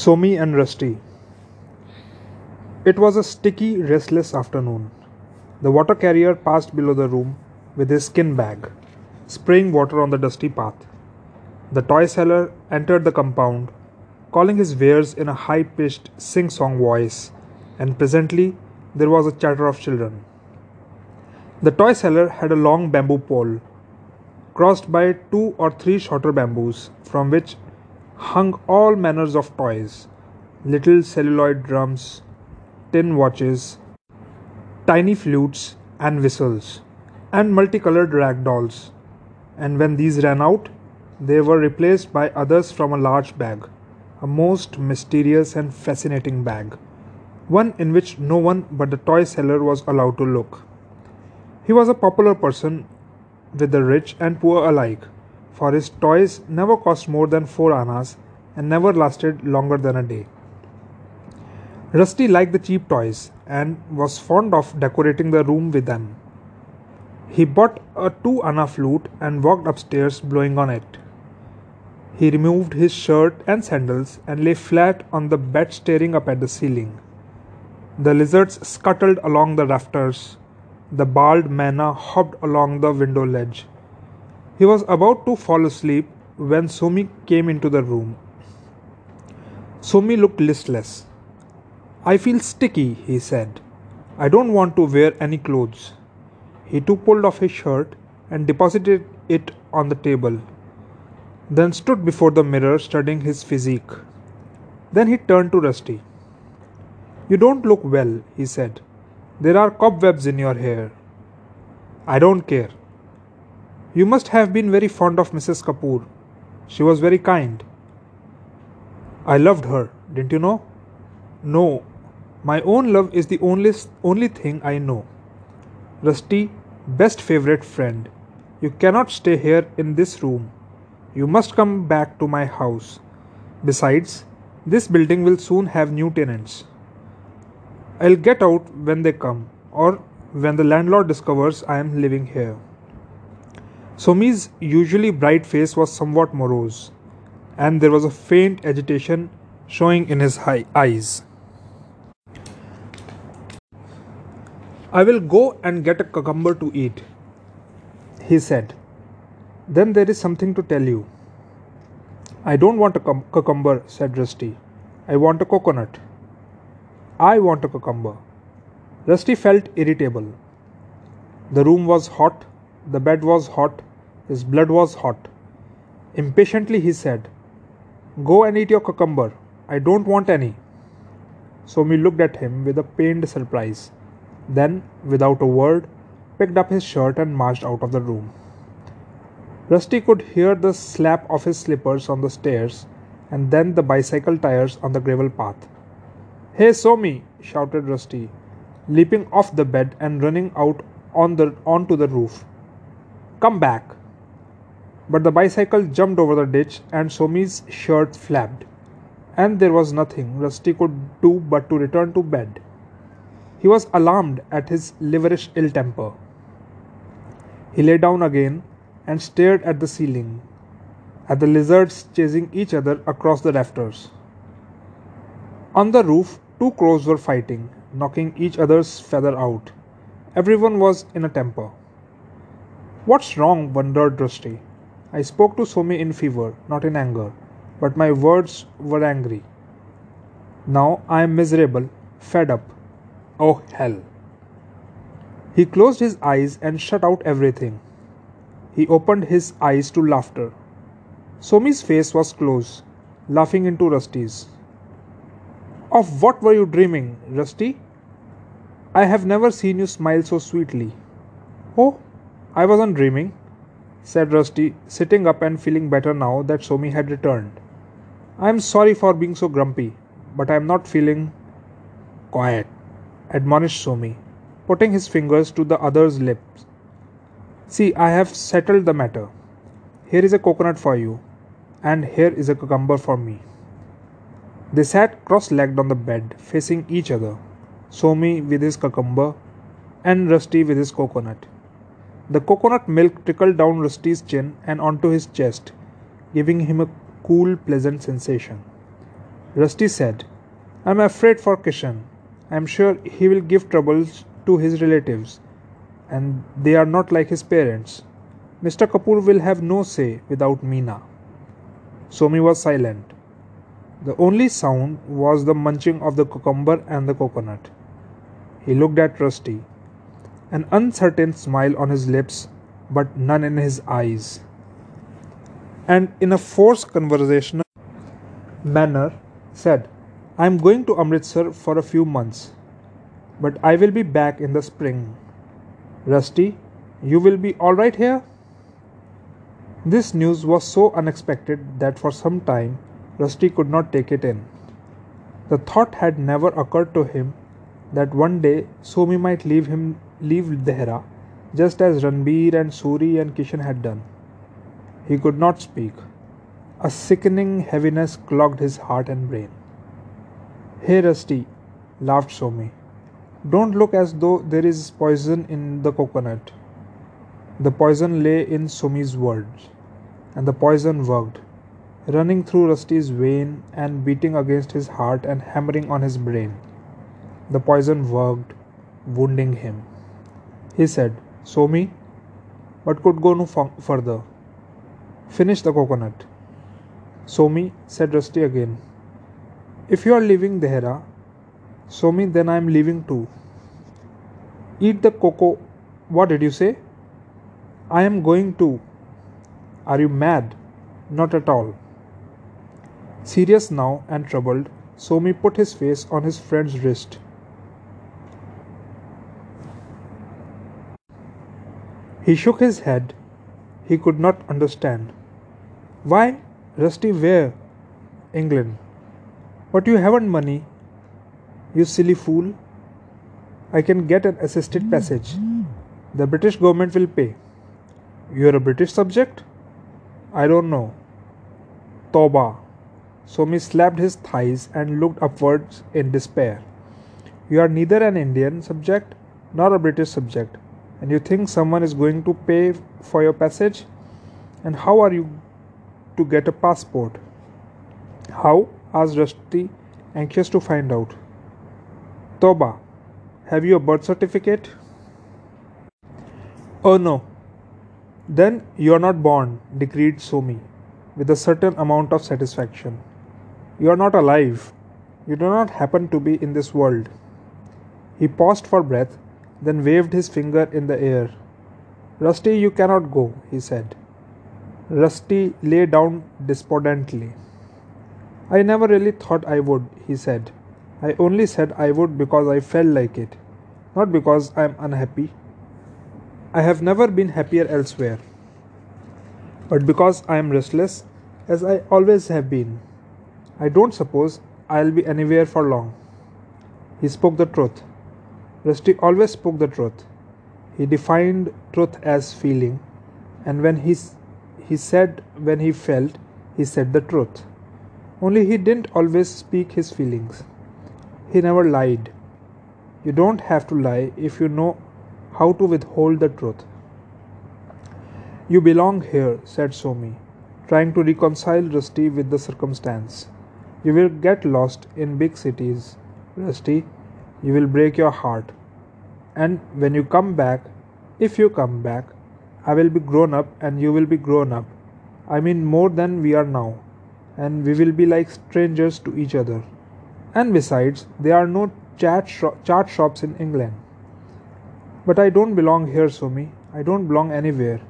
Somi and Rusty. It was a sticky, restless afternoon. The water carrier passed below the room with his skin bag, spraying water on the dusty path. The toy seller entered the compound, calling his wares in a high pitched, sing song voice, and presently there was a chatter of children. The toy seller had a long bamboo pole, crossed by two or three shorter bamboos, from which hung all manners of toys little celluloid drums, tin watches, tiny flutes and whistles, and multicolored rag dolls. And when these ran out, they were replaced by others from a large bag, a most mysterious and fascinating bag, one in which no one but the toy seller was allowed to look. He was a popular person with the rich and poor alike for his toys never cost more than four annas and never lasted longer than a day. Rusty liked the cheap toys and was fond of decorating the room with them. He bought a two anna flute and walked upstairs blowing on it. He removed his shirt and sandals and lay flat on the bed staring up at the ceiling. The lizards scuttled along the rafters. The bald mynah hopped along the window ledge. He was about to fall asleep when Somi came into the room. Somi looked listless. I feel sticky, he said. I don't want to wear any clothes. He took hold of his shirt and deposited it on the table, then stood before the mirror studying his physique. Then he turned to Rusty. You don't look well, he said. There are cobwebs in your hair. I don't care. You must have been very fond of Mrs. Kapoor. She was very kind. I loved her, didn't you know? No, my own love is the only, only thing I know. Rusty, best favorite friend, you cannot stay here in this room. You must come back to my house. Besides, this building will soon have new tenants. I'll get out when they come, or when the landlord discovers I am living here. Somi's usually bright face was somewhat morose, and there was a faint agitation showing in his eyes. I will go and get a cucumber to eat, he said. Then there is something to tell you. I don't want a cum- cucumber, said Rusty. I want a coconut. I want a cucumber. Rusty felt irritable. The room was hot, the bed was hot, his blood was hot. Impatiently he said, Go and eat your cucumber. I don't want any. Somi looked at him with a pained surprise. Then, without a word, picked up his shirt and marched out of the room. Rusty could hear the slap of his slippers on the stairs and then the bicycle tires on the gravel path. Hey, Somi! shouted Rusty, leaping off the bed and running out on the, onto the roof. Come back! But the bicycle jumped over the ditch and Somi's shirt flapped, and there was nothing Rusty could do but to return to bed. He was alarmed at his liverish ill temper. He lay down again and stared at the ceiling, at the lizards chasing each other across the rafters. On the roof, two crows were fighting, knocking each other's feather out. Everyone was in a temper. What's wrong? wondered Rusty. I spoke to Somi in fever, not in anger, but my words were angry. Now I am miserable, fed up. Oh hell. He closed his eyes and shut out everything. He opened his eyes to laughter. Somi's face was close, laughing into Rusty's. Of what were you dreaming, Rusty? I have never seen you smile so sweetly. Oh, I wasn't dreaming said Rusty, sitting up and feeling better now that Somi had returned. I am sorry for being so grumpy, but I am not feeling quiet, admonished Somi, putting his fingers to the other's lips. See, I have settled the matter. Here is a coconut for you, and here is a cucumber for me. They sat cross legged on the bed, facing each other, Somi with his cucumber, and Rusty with his coconut. The coconut milk trickled down Rusty's chin and onto his chest, giving him a cool, pleasant sensation. Rusty said, I'm afraid for Kishan. I'm sure he will give troubles to his relatives, and they are not like his parents. Mr. Kapoor will have no say without Meena. Somi was silent. The only sound was the munching of the cucumber and the coconut. He looked at Rusty, an uncertain smile on his lips, but none in his eyes. And in a forced conversational manner, said, I am going to Amritsar for a few months, but I will be back in the spring. Rusty, you will be all right here? This news was so unexpected that for some time Rusty could not take it in. The thought had never occurred to him that one day Somi might leave him leave Dehra just as Ranbir and Suri and Kishan had done. He could not speak. A sickening heaviness clogged his heart and brain. Hey Rusty, laughed Somi. Don't look as though there is poison in the coconut. The poison lay in Somi's words, and the poison worked, running through Rusty's vein and beating against his heart and hammering on his brain. The poison worked, wounding him. He said, Somi, but could go no further. Finish the coconut. Somi, said Rusty again. If you are leaving Dehra, Somi, then I am leaving too. Eat the cocoa. What did you say? I am going to. Are you mad? Not at all. Serious now and troubled, Somi put his face on his friend's wrist. He shook his head. He could not understand. Why, Rusty, where? England. But you haven't money. You silly fool. I can get an assisted passage. The British government will pay. You're a British subject? I don't know. Toba. Somi slapped his thighs and looked upwards in despair. You are neither an Indian subject nor a British subject and you think someone is going to pay for your passage? And how are you to get a passport? How asked rusty anxious to find out. Toba have you a birth certificate? Oh no. Then you are not born decreed somi with a certain amount of satisfaction. You are not alive. You do not happen to be in this world. He paused for breath then waved his finger in the air. Rusty, you cannot go, he said. Rusty lay down despondently. I never really thought I would, he said. I only said I would because I felt like it, not because I am unhappy. I have never been happier elsewhere, but because I am restless, as I always have been. I don't suppose I'll be anywhere for long. He spoke the truth. Rusty always spoke the truth. He defined truth as feeling, and when he, he said when he felt, he said the truth. Only he didn't always speak his feelings. He never lied. You don't have to lie if you know how to withhold the truth. You belong here, said Somi, trying to reconcile Rusty with the circumstance. You will get lost in big cities, Rusty, you will break your heart. And when you come back, if you come back, I will be grown up and you will be grown up. I mean, more than we are now. And we will be like strangers to each other. And besides, there are no chat, sho- chaat shops in England. But I don't belong here, Somi. I don't belong anywhere.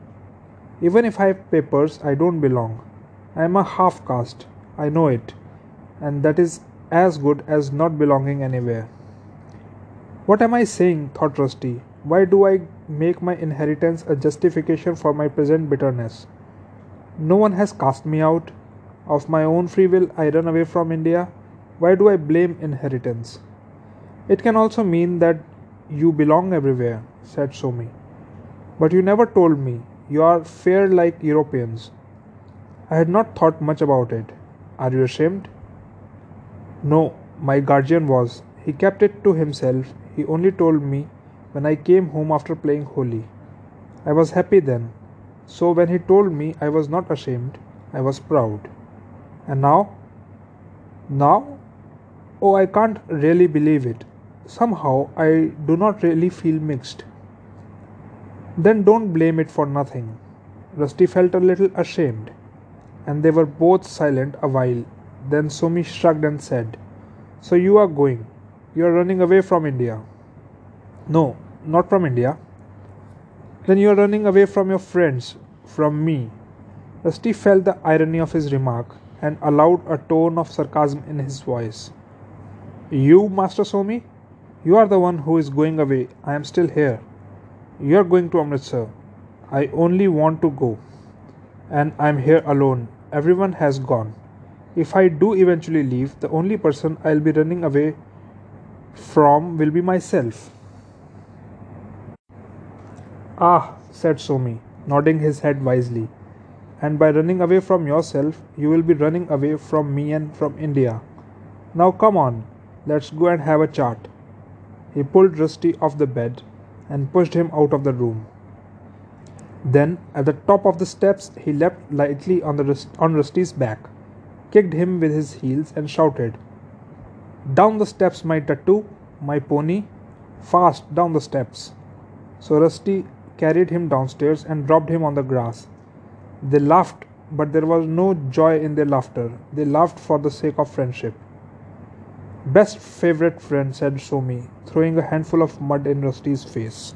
Even if I have papers, I don't belong. I am a half caste. I know it. And that is as good as not belonging anywhere. What am I saying? thought Rusty. Why do I make my inheritance a justification for my present bitterness? No one has cast me out. Of my own free will, I run away from India. Why do I blame inheritance? It can also mean that you belong everywhere, said Somi. But you never told me. You are fair like Europeans. I had not thought much about it. Are you ashamed? No, my guardian was. He kept it to himself he only told me when I came home after playing Holi. I was happy then. So when he told me I was not ashamed, I was proud. And now? Now? Oh, I can't really believe it. Somehow, I do not really feel mixed. Then don't blame it for nothing. Rusty felt a little ashamed, and they were both silent a while. Then Somi shrugged and said, So you are going. You are running away from India. No, not from India. Then you are running away from your friends, from me. Rusty felt the irony of his remark and allowed a tone of sarcasm in his voice. You, Master Somi? You are the one who is going away. I am still here. You are going to Amritsar. I only want to go. And I am here alone. Everyone has gone. If I do eventually leave, the only person I'll be running away from will be myself. Ah, said Somi, nodding his head wisely. And by running away from yourself, you will be running away from me and from India. Now come on, let's go and have a chat. He pulled Rusty off the bed and pushed him out of the room. Then, at the top of the steps, he leapt lightly on, the, on Rusty's back, kicked him with his heels, and shouted, Down the steps, my tattoo, my pony, fast down the steps. So Rusty carried him downstairs and dropped him on the grass. They laughed, but there was no joy in their laughter. They laughed for the sake of friendship. Best favorite friend, said Somi, throwing a handful of mud in Rusty's face.